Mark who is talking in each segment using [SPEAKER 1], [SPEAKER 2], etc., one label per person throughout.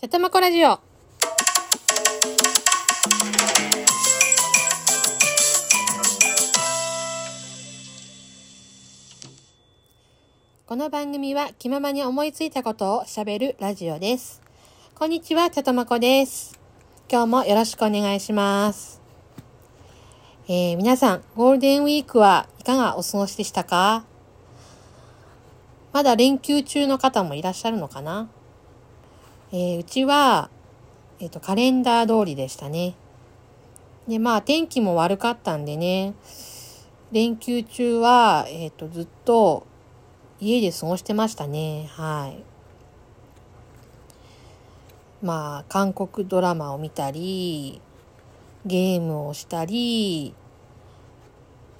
[SPEAKER 1] ちゃたまこラジオ。この番組は気ままに思いついたことを喋るラジオです。こんにちは、ちゃたまこです。今日もよろしくお願いします。えー、皆さん、ゴールデンウィークはいかがお過ごしでしたか？まだ連休中の方もいらっしゃるのかな？えーうちは、えっ、と、カレンダー通りでしたね。で、まあ、天気も悪かったんでね、連休中は、えっ、と、ずっと家で過ごしてましたね。はい。まあ、韓国ドラマを見たり、ゲームをしたり、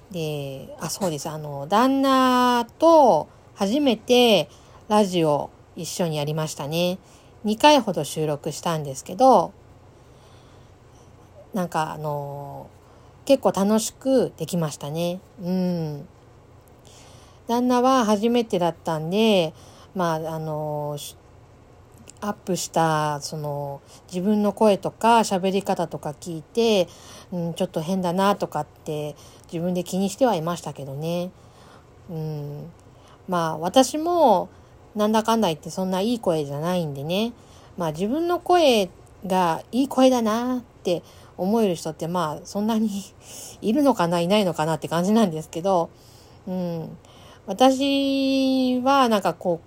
[SPEAKER 1] で、あ、そうです。あの、旦那と初めてラジオ一緒にやりましたね。2回ほど収録したんですけど、なんかあの結構楽しくできましたね。うん。旦那は初めてだったんで、まあ、あのアップした、その、自分の声とか喋り方とか聞いて、うん、ちょっと変だなとかって自分で気にしてはいましたけどね。うん。まあ、私も、なんだかんだ言ってそんないい声じゃないんでね。まあ自分の声がいい声だなって思える人ってまあそんなに いるのかないないのかなって感じなんですけど、うん。私はなんかこ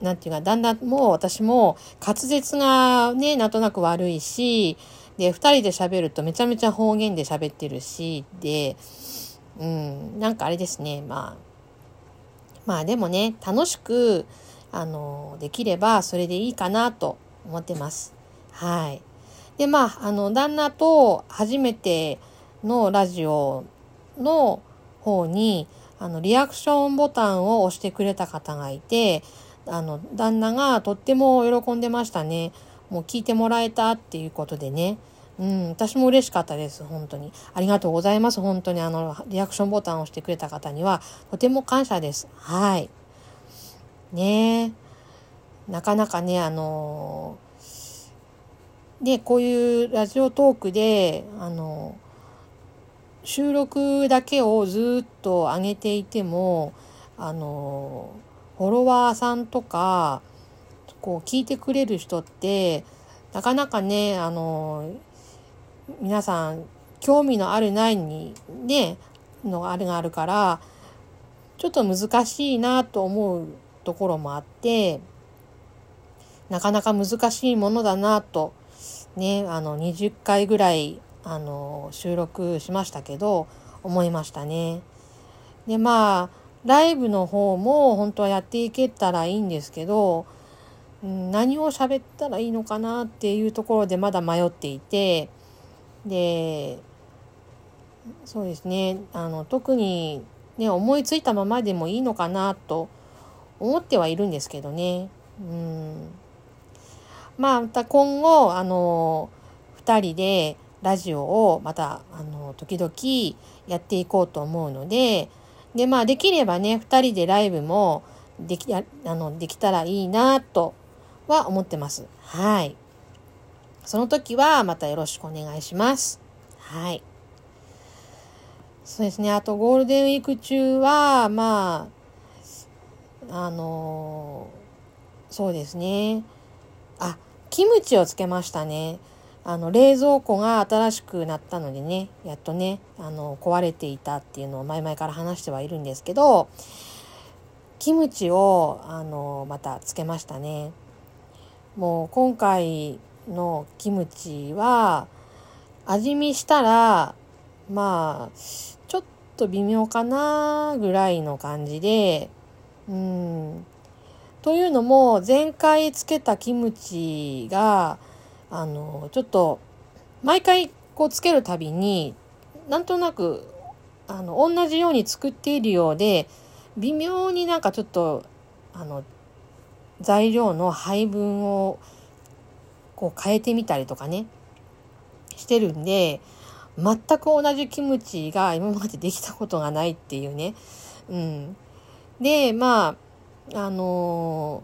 [SPEAKER 1] う、なんていうか、だんだんもう私も滑舌がね、なんとなく悪いし、で、二人で喋るとめちゃめちゃ方言で喋ってるし、で、うん、なんかあれですね、まあ、まあでもね、楽しく、あの、できればそれでいいかなと思ってます。はい。で、まあ、あの、旦那と初めてのラジオの方に、あの、リアクションボタンを押してくれた方がいて、あの、旦那がとっても喜んでましたね。もう聞いてもらえたっていうことでね。うん、私も嬉しかったです、本当に。ありがとうございます、本当に。あの、リアクションボタンを押してくれた方には、とても感謝です。はい。ね。なかなかね、あので、こういうラジオトークで、あの収録だけをずっと上げていても、あのフォロワーさんとか、こう聞いてくれる人って、なかなかね、あの皆さん、興味のあるないにね、のあるがあるから、ちょっと難しいなと思うところもあって、なかなか難しいものだなと、ね、あの、20回ぐらい、あの、収録しましたけど、思いましたね。で、まあ、ライブの方も本当はやっていけたらいいんですけど、何を喋ったらいいのかなっていうところでまだ迷っていて、で、そうですね、あの、特にね、思いついたままでもいいのかなと思ってはいるんですけどね。うん。まあ、また今後、あの、二人でラジオをまた、あの、時々やっていこうと思うので、で、まあ、できればね、二人でライブもでき、やあの、できたらいいなとは思ってます。はい。その時はまたよろしくお願いします。はい。そうですね。あと、ゴールデンウィーク中は、まあ、あのそうですね。あ、キムチをつけましたね。あの、冷蔵庫が新しくなったのでね、やっとね、あの、壊れていたっていうのを前々から話してはいるんですけど、キムチを、あの、またつけましたね。もう今回のキムチは、味見したら、まあ、ちょっと微妙かなぐらいの感じで、うん。というのも、前回つけたキムチが、あの、ちょっと、毎回こうつけるたびに、なんとなく、あの、同じように作っているようで、微妙になんかちょっと、あの、材料の配分を、こう変えてみたりとかね、してるんで、全く同じキムチが今までできたことがないっていうね。うん。で、まあ、あの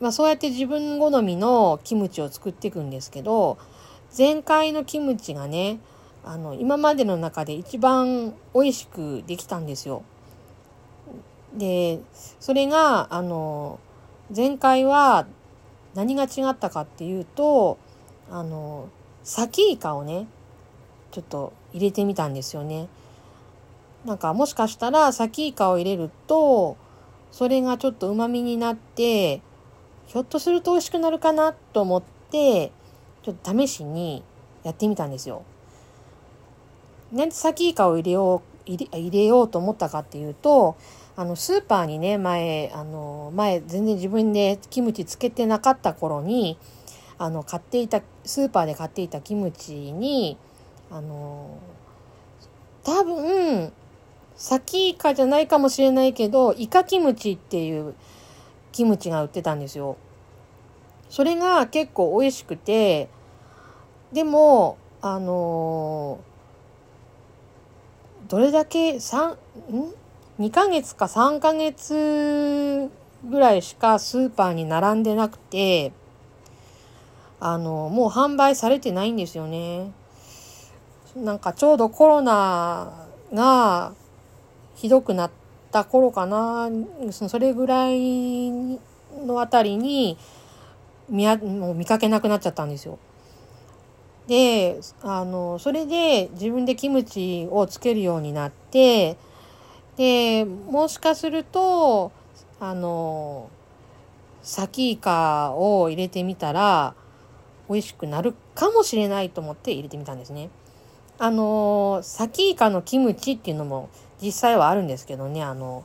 [SPEAKER 1] まあ、そうやって自分好みのキムチを作っていくんですけど前回のキムチがねあの今までの中で一番美味しくできたんですよ。でそれがあの前回は何が違ったかっていうとあのサキイカをねちょっと入れてみたんですよね。なんかもしかしたらサキイカを入れるとそれがちょっと旨味になってひょっとすると美味しくなるかなと思ってちょっと試しにやってみたんですよ。なんでサキイカを入れよう入れ入れようと思ったかっていうとあのスーパーにね前あの前全然自分でキムチつけてなかった頃にあの買っていたスーパーで買っていたキムチにあの多分サキイカじゃないかもしれないけどイカキムチっていうキムチが売ってたんですよ。それが結構美味しくてでもあのどれだけ3ん？2ヶ月か3ヶ月ぐらいしかスーパーに並んでなくてあのもう販売されてないんですよね。なんかちょうどコロナがひどくなった頃かなそれぐらいのあたりに見もう見かけなくなっちゃったんですよ。であのそれで自分でキムチをつけるようになってでもしかするとあのサキイカを入れてみたら美味しくなるかもしれないと思って入れてみたんですね。あのサキイカのキムチっていうのも実際はあるんですけどねあの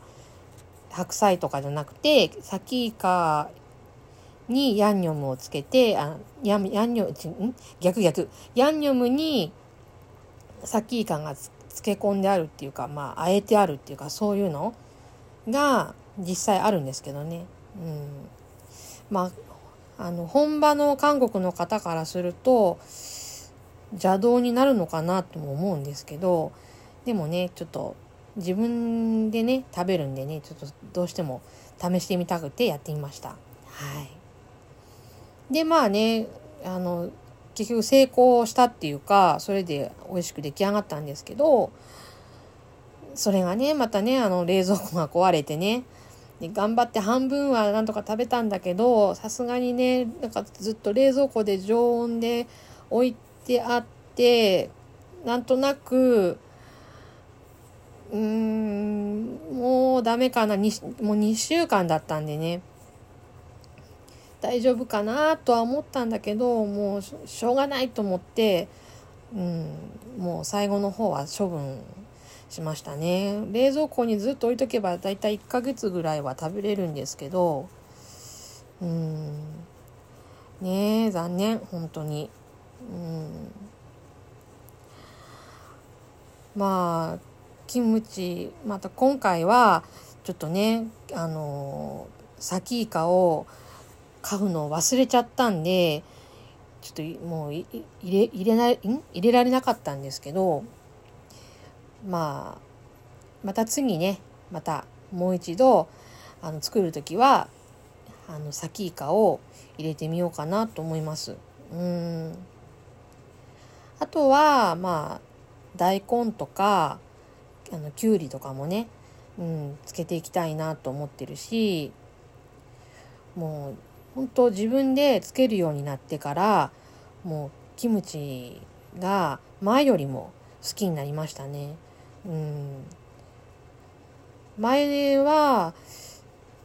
[SPEAKER 1] 白菜とかじゃなくてサキイカにヤンニョムをつけてあヤンヤンニョム逆逆。ヤンニョムにサキイカが漬け込んであるっていうかまああえてあるっていうかそういうのが実際あるんですけどね。うん、まああの本場の韓国の方からすると邪道になるのかなとも思うんですけどでもねちょっと自分でね食べるんでねちょっとどうしても試してみたくてやってみました。はい、でまあねあの結局成功したっていうかそれで美味しく出来上がったんですけどそれがねまたねあの冷蔵庫が壊れてねで頑張って半分はなんとか食べたんだけどさすがにねなんかずっと冷蔵庫で常温で置いてあってなんとなくうんもうダメかな。もう2週間だったんでね。大丈夫かなとは思ったんだけどもうしょうがないと思って、うん、もう最後の方は処分しましたね。冷蔵庫にずっと置いとけばだいたい1ヶ月ぐらいは食べれるんですけどうんねえ残念本当に。うん。まあキムチまた今回はちょっとねあのサキイカを買うのを忘れちゃったんでちょっともう入れ入れない入れられなかったんですけどまあまた次ねまたもう一度あの作る時はあのサキイカを入れてみようかなと思います。うんあとはまあ大根とかあのきゅうりとかもね、うん、つけていきたいなと思ってるしもう本当自分でつけるようになってからもうキムチが前よりも好きになりましたね。うん、前は、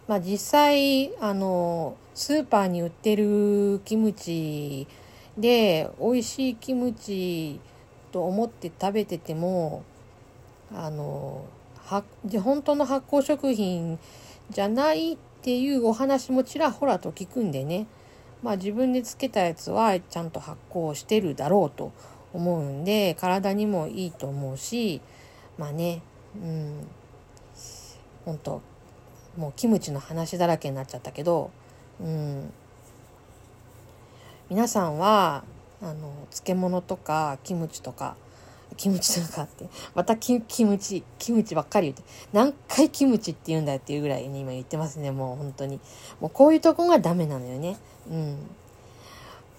[SPEAKER 1] まあ、実際あのスーパーに売ってるキムチで美味しいキムチと思って食べててもあのは本当の発酵食品じゃないっていうお話もちらほらと聞くんでね。まあ自分でつけたやつはちゃんと発酵してるだろうと思うんで体にもいいと思うしまあねうん。本当もうキムチの話だらけになっちゃったけどうん。皆さんはあの漬物とかキムチとかキムチとかって。またキキムチ、キムチばっかり言って。何回キムチって言うんだよっていうぐらいに今言ってますね。もう本当に。もうこういうとこがダメなのよね。うん。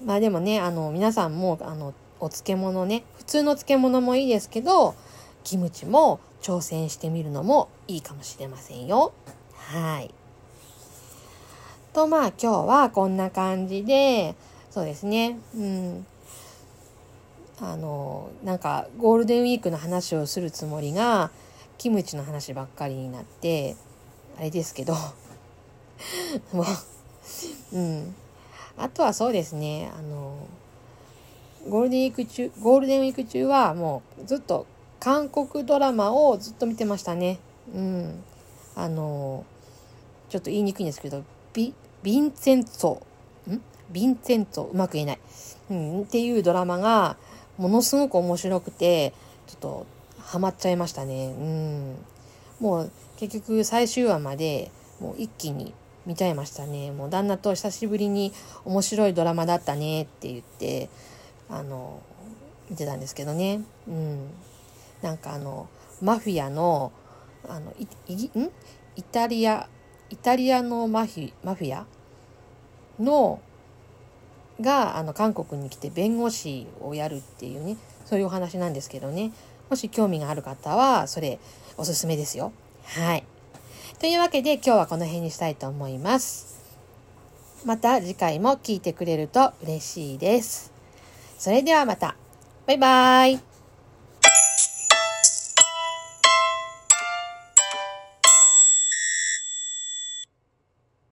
[SPEAKER 1] まあでもね、あの、皆さんも、あの、お漬物ね、普通の漬物もいいですけど、キムチも挑戦してみるのもいいかもしれませんよ。はい。と、まあ今日はこんな感じで、そうですね、うん。あの、なんかゴールデンウィークの話をするつもりが、キムチの話ばっかりになって、あれですけど、もう、うん。あとはそうですね、あの、ゴールデンウィーク中、ゴールデンウィーク中はもうずっと韓国ドラマをずっと見てましたね。うん。あの、ちょっと言いにくいんですけど、ビ、ヴィンセンツォ、ん？ヴィンセンツォ、うまく言えない。うん、っていうドラマが、ものすごく面白くて、ちょっと、ハマっちゃいましたね。うん。もう、結局最終話まで、もう一気に見ちゃいましたね。もう旦那と久しぶりに面白いドラマだったねって言って、あの、見てたんですけどね。うん。なんかあの、マフィアの、あの、い、いん？イタリア、イタリアのマフィマフィアの、が、あの、韓国に来て弁護士をやるっていうね、そういうお話なんですけどね。もし興味がある方は、それ、おすすめですよ。はい。というわけで、今日はこの辺にしたいと思います。また次回も聞いてくれると嬉しいです。それではまた。バイバーイ。